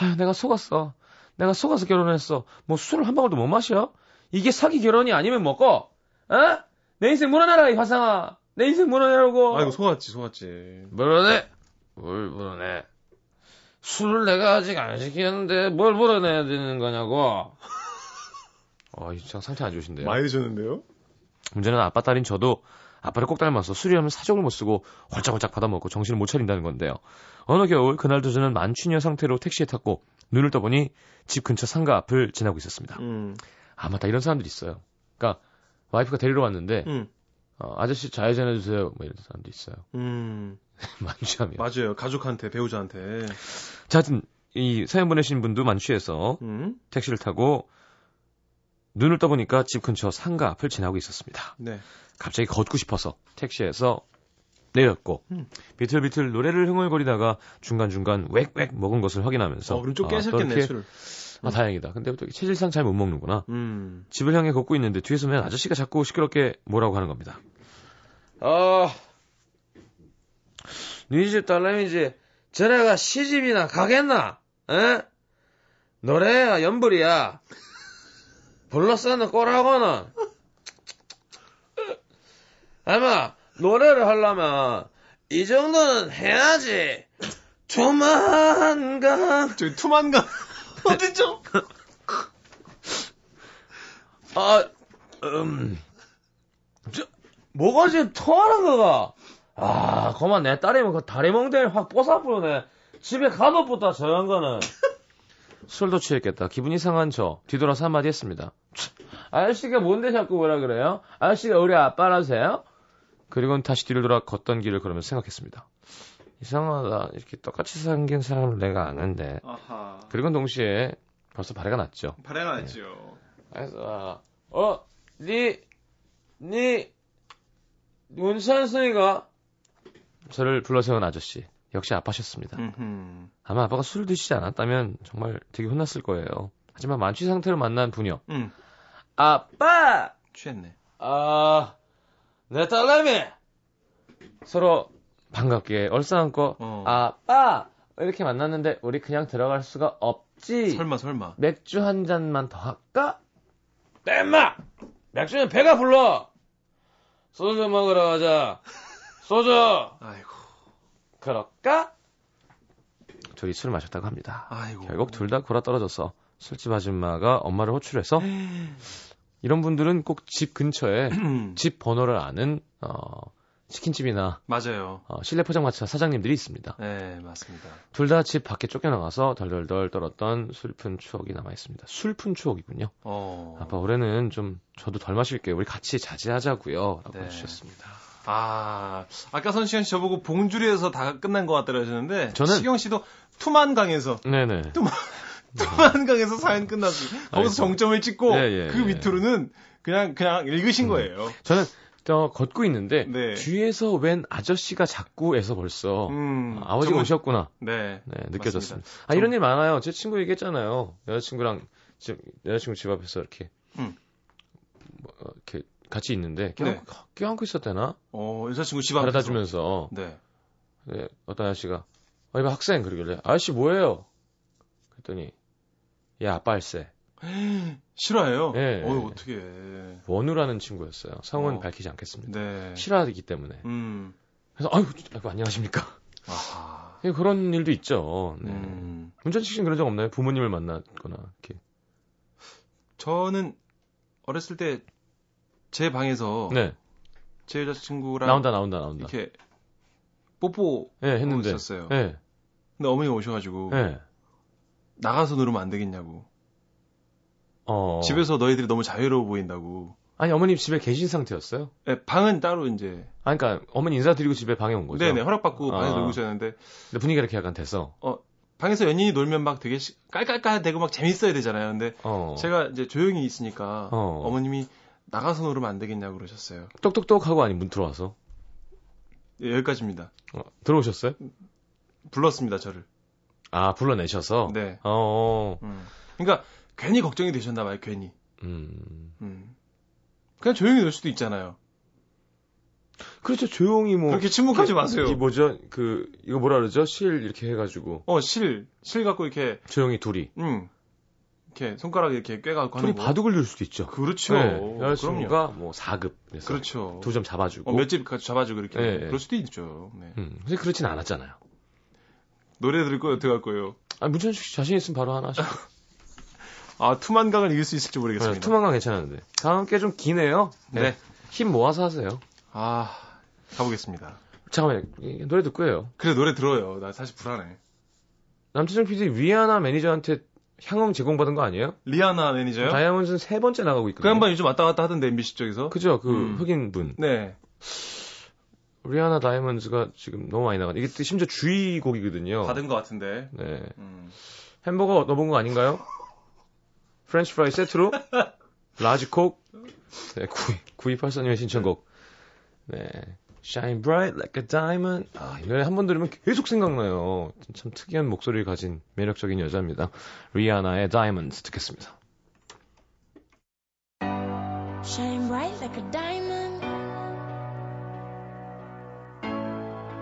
아유, 내가 속았어. 내가 속아서 결혼했어. 뭐 술을 한 방울도 못 마셔? 이게 사기 결혼이 아니면 뭐고? 어? 내 인생 물어내라, 이 화상아. 내 인생 물어내라고. 아이고, 속았지, 속았지. 물어내? 뭘 물어내? 술을 내가 아직 안 시켰는데 뭘 물어내야 되는 거냐고. 어, 이참 상태 안 좋으신데요. 많이 드셨는데요? 문제는 아빠 딸인 저도 아빠를 꼭 닮아서 술이라면 사정을 못 쓰고 홀짝홀짝 받아먹고 정신을 못 차린다는 건데요. 어느 겨울 그날도 저는 만취녀 상태로 택시에 탔고 눈을 떠보니 집 근처 상가 앞을 지나고 있었습니다. 음. 아 맞다 이런 사람들이 있어요. 그러니까 와이프가 데리러 왔는데 음. 어, 아저씨 좌회전해 주세요. 뭐 이런 사람도 있어요. 음. 만취하면. 맞아요. 가족한테, 배우자한테. 자, 하여튼 이 사연 보내신 분도 만취해서 음. 택시를 타고 눈을 떠보니까 집 근처 상가 앞을 지나고 있었습니다. 네. 갑자기 걷고 싶어서 택시에서 내렸고 음. 비틀비틀 노래를 흥얼거리다가 중간중간 웩웩 먹은 것을 확인하면서 어, 그럼 좀 아, 깨셨겠네, 그렇게- 술을. 아 다행이다. 근데 또 체질상 잘 못 먹는구나. 음. 집을 향해 걷고 있는데 뒤에서 맨 아저씨가 자꾸 시끄럽게 뭐라고 하는 겁니다. 아, 니집 딸내미지 전에가 시집이나 가겠나? 에? 노래야 연불이야. 불러쓰는 꼴하고는 아마 노래를 하려면 이 정도는 해야지. 조만간 저기 투만가. 어디죠? 아, 음, 저, 뭐가 지금 토하는 거가? 아, 그만 내 딸이면 그 다리 멍대를 확 뽀사뿌려네. 집에 가둬붙다 저런 거는. 술도 취했겠다. 기분 이 상한 저 뒤돌아서 한마디 했습니다. 치, 아저씨가 뭔데 자꾸 뭐라 그래요? 아저씨가 우리 아빠라세요? 그리고는 다시 뒤를 돌아 걷던 길을 걸으면서 생각했습니다. 이상하다. 이렇게 똑같이 생긴 사람을 내가 아는데. 아하. 그리고 동시에 벌써 발해가 났죠. 발해가 났죠. 그래서 어, 니, 니, 문찬승이가 저를 불러 세운 아저씨 역시 아빠셨습니다. 음흠. 아마 아빠가 술을 드시지 않았다면 정말 되게 혼났을 거예요. 하지만 만취 상태로 만난 부녀 음. 아빠, 취했네. 아, 내 딸내미 서로 반갑게 얼싸안고 어. 아빠, 이렇게 만났는데 우리 그냥 들어갈 수가 없지. 설마 설마. 맥주 한 잔만 더 할까? 땜마! 맥주는 배가 불러! 소주 먹으러 가자. 소주! 아이고. 그럴까? 둘이 술을 마셨다고 합니다. 아이고. 결국 둘 다 골아 떨어져서 술집 아줌마가 엄마를 호출해서 이런 분들은 꼭 집 근처에 집 번호를 아는 어, 치킨집이나 맞아요. 어, 실내 포장마차 사장님들이 있습니다. 네, 맞습니다. 둘 다 집 밖에 쫓겨나가서 덜덜덜 떨었던 슬픈 추억이 남아 있습니다. 슬픈 추억이군요. 어. 아빠 올해는 좀 저도 덜 마실게요. 우리 같이 자제하자고요. 라고 네. 해주셨습니다. 아, 아까 선시현 씨 저보고 봉주리에서 다 끝난 것 같다고 하셨는데 저는- 시경 씨도 투만강에서 네네. 투만강에서 사연 끝났어요. 거기서. 정점을 찍고 예, 예, 그 예. 밑으로는 그냥 그냥 읽으신 음. 거예요. 저는 저 걷고 있는데 네. 뒤에서 웬 아저씨가 자꾸에서 벌써 음, 아, 버지가 정말- 오셨구나. 네. 네, 느껴졌습니다. 아, 이런 일 많아요. 제 친구 얘기했잖아요. 여자친구랑 집, 여자친구 집 앞에서 이렇게, 음. 뭐, 어, 이렇게 같이 있는데, 네. 껴안고, 껴안고 있었대나? 어, 여자친구 집 앞에서. 바라다 주면서, 네. 네, 어떤 아저씨가, 아, 이거 학생, 그러길래, 아저씨 뭐예요? 그랬더니, 야, 아빠 할세. 싫어해요. 네. 어이, 어떻게. 원우라는 친구였어요. 성은 어. 밝히지 않겠습니다. 네. 싫어하기 때문에. 음. 그래서, 아유, 안녕하십니까. 아하. 예, 그런 일도 있죠. 네. 음. 문전식 씨는 그런 적 없나요? 부모님을 만났거나, 이렇게. 저는 어렸을 때 제 방에서 네. 제 여자친구랑 나온다, 나온다, 나온다. 이렇게 뽀뽀 예, 했는데. 있었어요. 예, 근데 어머니가 오셔가지고 예. 나가서 누르면 안 되겠냐고. 어. 집에서 너희들이 너무 자유로워 보인다고. 아니, 어머님 집에 계신 상태였어요? 네, 방은 따로 이제 아, 그러니까 어머니 인사드리고 집에 방에 온 거죠? 네네 허락받고 방에 아. 놀고 있었는데 근데 분위기가 이렇게 약간 돼서. 방에서 연인이 놀면 막 되게 시- 깔깔깔 대고 막 재밌어야 되잖아요. 근데 어. 제가 이제 조용히 있으니까 어. 어. 머님이 나가서 놀으면 안 되겠냐고 그러셨어요. 똑똑똑 하고 아니 문 들어와서. 예, 여기까지입니다. 어, 들어오셨어요? 불렀습니다 저를. 아, 불러내셔서? 네. 어, 음. 그러니까 괜히 걱정이 되셨나 봐요. 괜히. 음. 음. 그냥 조용히 놀 수도 있잖아요. 그렇죠. 조용히 뭐. 그렇게 침묵하지 마세요. 이 뭐죠? 그, 이거 뭐라 그러죠? 실 이렇게 해가지고. 어, 실, 실 갖고 이렇게, 조용히 둘이. 음, 이렇게 손가락 이렇게 둘이 하는 거. 바둑을 둘 수도 있죠. 그렇죠. 네. 여자친구가 뭐 4급. 그렇죠. 두 점 잡아주고. 어, 몇집 잡아주고 이렇게. 네. 그럴 수도 있죠. 네. 음. 근데 그렇진 않았잖아요. 노래 들을 거예요? 어떻게 할 거예요? 아, 문천식 씨 자신 있으면 바로 하나 하시죠. 아, 투만강을 이길 수 있을지 모르겠습니다. 네, 투망강 괜찮은데. 다음 게 좀 기네요. 네. 힘 모아서 하세요. 아, 가보겠습니다. 잠깐만요. 이- 노래 듣고 해요. 그래, 노래 들어요. 나 사실 불안해. 남태정 PD 리아나 매니저한테 향응 제공받은 거 아니에요? 리아나 매니저요? 다이아몬드는 세 번째 나가고 그 있거든요. 양반 요즘 왔다 갔다 하던데, MBC 쪽에서. 그죠? 그 음. 흑인 분. 네. 리아나 다이아몬드가 지금 너무 많이 나가. 이게 또 심지어 주의 곡이거든요. 받은 것 같은데. 네. 음. 햄버거 넣어본 거 아닌가요? 프렌치 프라이 세트로 large Coke. 네, 9284님의 신청곡. 네. Shine bright like a diamond. 아, 이 노래 한 번 들으면 계속 생각나요. 참 특이한 목소리를 가진 매력적인 여자입니다. 리아나의 Diamonds 듣겠습니다. Shine bright like a diamond.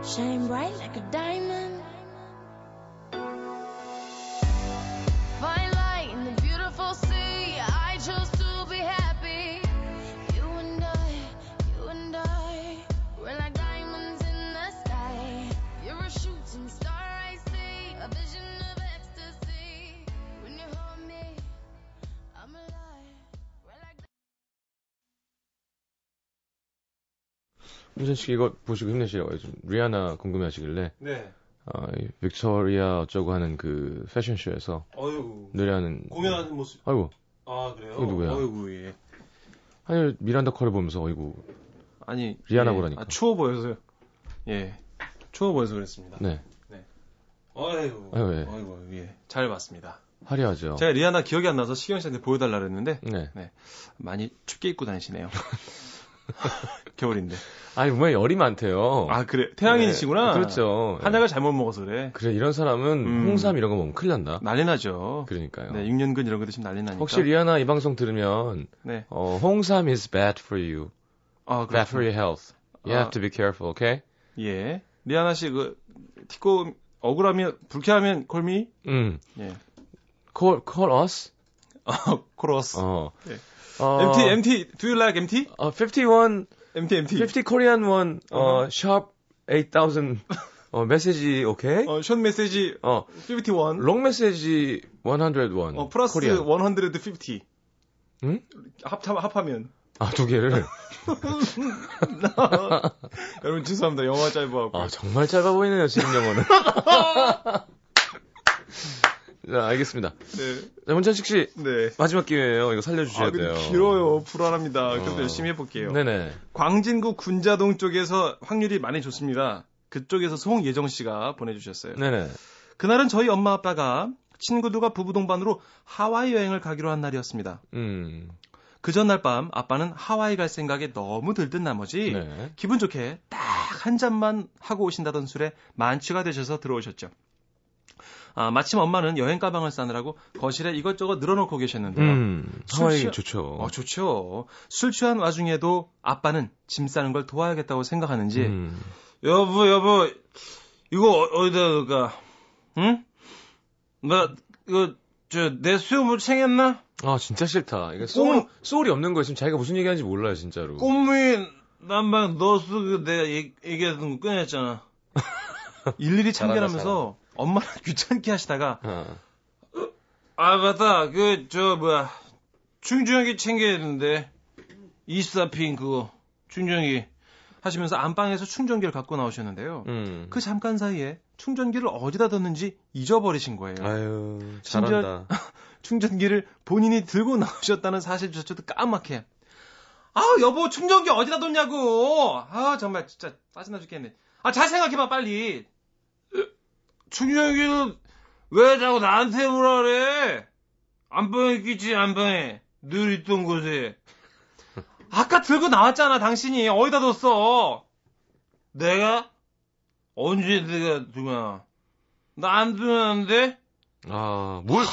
Shine bright like a diamond. 무전 씨 이거 보시고 힘내시라고요. 좀 리아나 궁금해하시길래 네. 어, 이 빅토리아 어쩌고 하는 그 패션쇼에서 어휴. 노래하는 공연하는 모습. 아이고 아, 그래요? 이거 누구야? 어이구, 예. 아니 미란다 커를 보면서 어이구 아니. 리아나 예. 보라니까. 아, 추워 보여서요. 예. 추워 보여서 그랬습니다. 네 어이구. 아유, 예. 어이구, 예. 잘 봤습니다. 화려하죠. 제가 리아나 기억이 안 나서 시경 씨한테 보여달라 그랬는데, 네. 많이 춥게 입고 다니시네요. 겨울인데. 아니 몸에 열이 많대요. 아, 그래. 태양인이시구나. 네, 그렇죠. 한약을 잘못 먹어서 그래. 그래 이런 사람은 음. 홍삼 이런 거 먹으면 큰일 난다. 난리 나죠. 그러니까요. 네, 6년근 이런 거 드시면 난리 나니까. 혹시 리아나 이 방송 들으면 네. 어, 홍삼 is bad for you, 아, bad for your health. You 아. have to be careful, okay? 예. 리아나 씨 그 티코 억울하면 불쾌하면 콜미. 음. 예. Call call us. 어, 크로스. 어. 네. 어, MT MT do you like MT? 어, 51 MT MT. 50 Korean one 어, 어허. sharp 8000 어, 메시지 오케이? 어, 숏 메시지 어, 51. 롱 메시지 101. 어, 플러스 코리안. 150. 응? 합 합하면. 아, 두 개를. 여러분 죄송합니다. 영어 짧아하고. 아, 정말 짧아 보이네요, 지금 영어는. 자, 알겠습니다. 네. 자, 문찬식 씨, 네. 마지막 기회예요. 이거 살려주셔야 아, 돼요. 길어요. 불안합니다. 그래도 어. 열심히 해볼게요. 네네. 광진구 군자동 쪽에서 확률이 많이 좋습니다. 그쪽에서 송예정 씨가 보내주셨어요. 네네. 그날은 저희 엄마 아빠가 친구들과 부부 동반으로 하와이 여행을 가기로 한 날이었습니다. 음. 그 전날 밤 아빠는 하와이 갈 생각에 너무 들뜬 나머지 네. 기분 좋게 딱 한 잔만 하고 오신다던 술에 만취가 되셔서 들어오셨죠. 아, 마침 엄마는 여행 가방을 싸느라고 거실에 이것저것 늘어놓고 계셨는데요. 음. 술 하와이 취하- 좋죠. 어, 좋죠. 술 취한 와중에도 아빠는 짐 싸는 걸 도와야겠다고 생각하는지 음. 여보 여보 이거 어- 어디다 가? 응? 나 이거 저내 수염을 챙겼나? 아, 진짜 싫다. 이게 소울, 꽁- 소울이 없는 거 있으면 자기가 무슨 얘기하는지 몰라요, 진짜로. 꽃무늬 난방 넣었어 그 내가 얘- 얘기했던 거 꺼냈잖아. 일일이 참견하면서 엄마를 귀찮게 하시다가 어. 아 맞다 그 저 뭐야 충전기 챙겨야 되는데 24핀 그거 충전기 하시면서 안방에서 충전기를 갖고 나오셨는데요. 음. 그 잠깐 사이에 충전기를 어디다 뒀는지 잊어버리신 거예요. 아유, 잘한다. 충전기를 본인이 들고 나오셨다는 사실조차도 까맣게. 아우 여보 충전기 어디다 뒀냐고. 아 정말 진짜 짜증나 죽겠네. 아 잘 생각해봐 빨리. 충전기는 왜 자꾸 나한테 물어 그래? 안방에 있겠지 안방에 늘 있던 곳에. 아까 들고 나왔잖아 당신이 어디다 뒀어? 내가 언제 내가 누가 나안 두는데? 아, 뭘.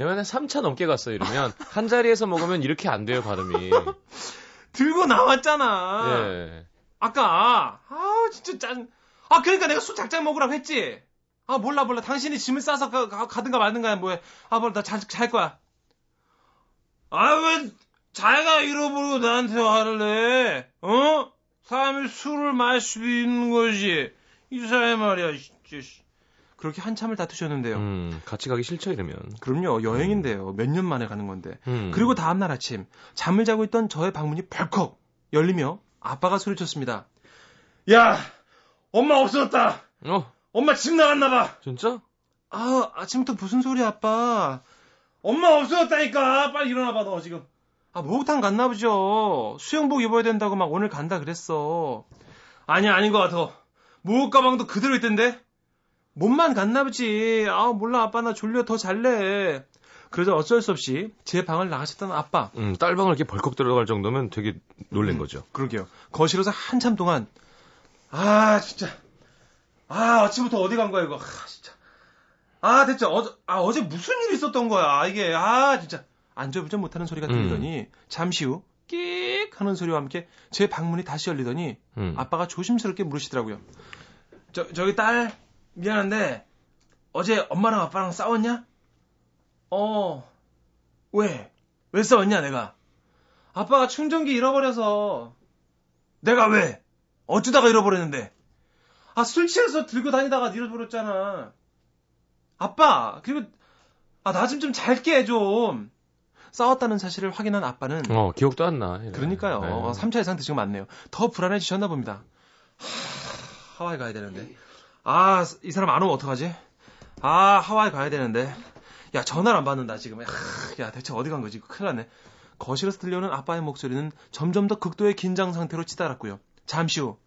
얘는 3차 넘게 갔어, 이러면. 한 자리에서 먹으면 이렇게 안 돼요, 발음이. 들고 나왔잖아. 예. 아까 아 진짜 짠. 아 그러니까 내가 술 작작 먹으라고 했지. 아 몰라 몰라. 당신이 짐을 싸서 가, 가, 가든가 말든가 뭐해. 아 몰라 나잘 거야. 아 왜 자기가 잃어버리고 나한테 화를 내? 어? 사람이 술을 마실 수도 있는 거지. 이사회 말이야. 진짜. 씨. 그렇게 한참을 다투셨는데요. 음, 같이 가기 싫죠, 이러면. 그럼요 여행인데요. 몇년 만에 가는 건데. 음. 그리고 다음 날 아침 잠을 자고 있던 저의 방문이 벌컥 열리며 아빠가 소리쳤습니다. 야, 엄마 없어졌다. 어, 엄마 집 나갔나 봐. 진짜? 아, 아침부터 무슨 소리야, 아빠? 엄마 없어졌다니까. 빨리 일어나 봐, 너 지금. 아, 목욕탕 갔나 보죠. 수영복 입어야 된다고 막 오늘 간다 그랬어. 아니야, 아닌 것 같아. 목욕 가방도 그대로 있던데. 몸만 갔나 보지. 아, 몰라, 아빠 나 졸려 더 잘래. 그러자 어쩔 수 없이 제 방을 나가셨던 아빠. 음, 딸 방을 이렇게 벌컥 들어갈 정도면 되게 놀란 음. 거죠. 그러게요. 거실에서 한참 동안 아 진짜 아 아침부터 어디 간 거야 이거 아 진짜 아 대체 어제 아 어제 무슨 일이 있었던 거야 아, 이게 아 진짜 안절부절 못하는 소리가 들리더니 잠시 후끽 하는 소리와 함께 제 방문이 다시 열리더니 음. 아빠가 조심스럽게 물으시더라고요. 저 저기 딸 미안한데 어제 엄마랑 아빠랑 싸웠냐? 어 왜? 왜 싸웠냐 내가? 아빠가 충전기 잃어버려서 내가 왜? 어쩌다가 잃어버렸는데? 아, 술 취해서 들고 다니다가 잃어버렸잖아. 아빠, 그리고, 아, 나 좀 좀 잘게, 좀. 싸웠다는 사실을 확인한 아빠는, 어, 기억도 안 나. 그러니까요. 네. 어, 3차 이상 드신 거 맞네요. 더 불안해지셨나 봅니다. 하, 하와이 가야 되는데. 아, 이 사람 안 오면 어떡하지? 아, 하와이 가야 되는데. 야, 전화를 안 받는다, 지금. 야, 야, 대체 어디 간 거지? 큰일 났네. 거실에서 들려오는 아빠의 목소리는 점점 더 극도의 긴장 상태로 치달았고요. 잠시 후.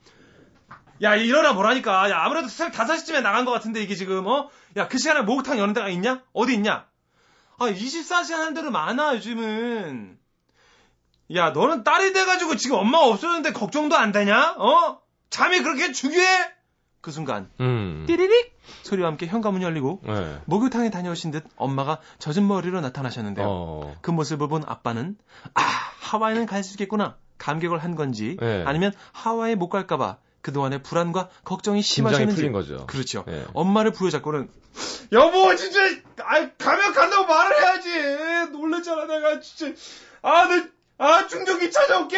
야, 일어나 보라니까. 야, 아무래도 새벽 5시쯤에 나간 것 같은데, 이게 지금, 어? 야, 그 시간에 목욕탕 여는 데가 있냐? 어디 있냐? 아, 24시간 하는 데로 많아, 요즘은. 야, 너는 딸이 돼가지고 지금 엄마가 없어졌는데 걱정도 안 되냐? 어? 잠이 그렇게 중요해? 그 순간, 음. 띠리릭! 소리와 함께 현관문이 열리고, 네. 목욕탕에 다녀오신 듯 엄마가 젖은 머리로 나타나셨는데요. 어. 그 모습을 본 아빠는 아 하와이는 갈 수 있겠구나 감격을 한 건지 네. 아니면 하와이 못 갈까봐 그동안의 불안과 걱정이 심장이 심하셨는지 풀린 거죠. 그렇죠. 예. 엄마를 부여잡고는 여보 진짜 아 가면 간다고 말을 해야지 놀랬잖아 내가 진짜 아내아 충전기 찾아올게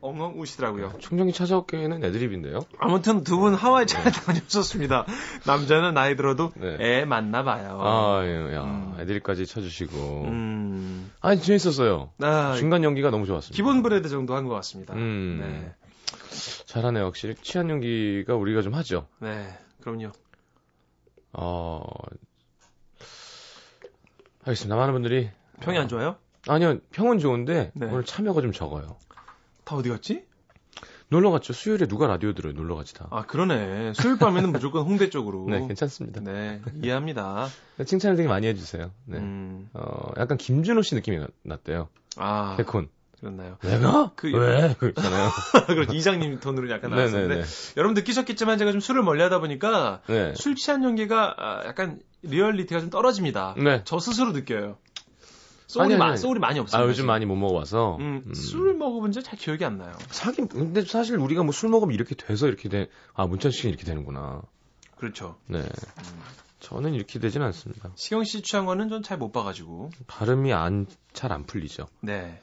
엉엉 우시더라고요. 충전기 찾아올게는 애드립인데요. 아무튼 두 분 하와이 잘 다녀오셨습니다. 남자는 나이 들어도 네. 애 맞나 봐요. 아, 예, 야, 음. 애드립까지 쳐주시고. 음. 아니, 재밌었어요. 아, 중간 연기가 너무 좋았습니다. 기본 브레드 정도 한 것 같습니다. 음. 네. 잘하네요, 확실히. 취한 연기가 우리가 좀 하죠. 네. 그럼요. 어, 알겠습니다. 많은 분들이. 평이 안 좋아요? 아니요, 평은 좋은데, 네. 오늘 참여가 좀 적어요. 다 어디 갔지? 놀러 갔죠. 수요일에 누가 라디오 들어요? 놀러 가지 다. 아, 그러네. 수요일 밤에는 무조건 홍대 쪽으로. 네, 괜찮습니다. 네, 이해합니다. 칭찬을 되게 많이 해주세요. 네. 음. 어, 약간 김준호 씨 느낌이 나- 났대요. 아, 개콘. 그렇나요? 내가? 그- 왜? 그렇잖아요. 그렇죠. 이장님 톤으로 약간 나왔었는데. 네네네. 여러분 느끼셨겠지만 제가 좀 술을 멀리 하다 보니까 네. 술 취한 연기가 아, 약간 리얼리티가 좀 떨어집니다. 네. 저 스스로 느껴요. 소울이, 아니, 아니. 소울이 많이 없어요. 아, 요즘 많이 못 먹어봐서. 음, 음. 술 먹어본 지 잘 기억이 안 나요. 사긴, 근데 사실 우리가 뭐 술 먹으면 이렇게 돼서 이렇게 돼, 아, 문천식이 이렇게 되는구나. 그렇죠. 네. 저는 이렇게 되진 않습니다. 시경 씨 취한 거는 전 잘 못 봐가지고. 발음이 안, 잘 안 풀리죠. 네.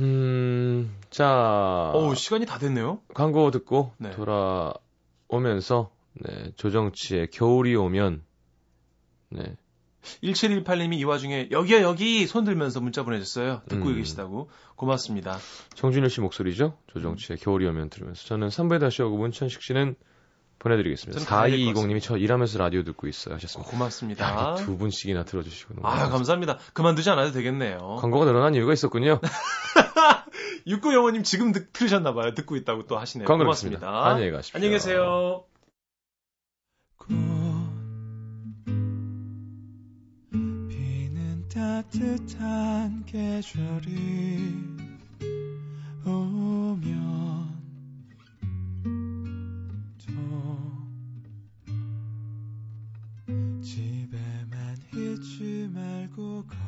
음, 자. 어우, 시간이 다 됐네요. 광고 듣고 네. 돌아오면서, 네, 조정치의 겨울이 오면, 네, 1718님이 이 와중에 여기야 여기 손 들면서 문자 보내줬어요. 듣고 음. 계시다고. 고맙습니다. 정준일 씨 목소리죠? 조정치의 겨울이 오면 들으면서. 저는 3부에 다시 오고 문천식 씨는 보내드리겠습니다. 저는 가야 될것 4220님이 저 일하면서 라디오 듣고 있어요. 하셨습니다. 고맙습니다. 야, 이두 분씩이나 들어주시고. 너무 아. 감사합니다. 그만두지 않아도 되겠네요. 광고가 늘어난 이유가 있었군요. 육구 영호님 지금 듣, 들으셨나봐요. 듣고 있다고 또 하시네요. 광고 고맙습니다. 안녕히 가십시오. 안녕히 계세요. 비는 따뜻한 계절이 오면 있지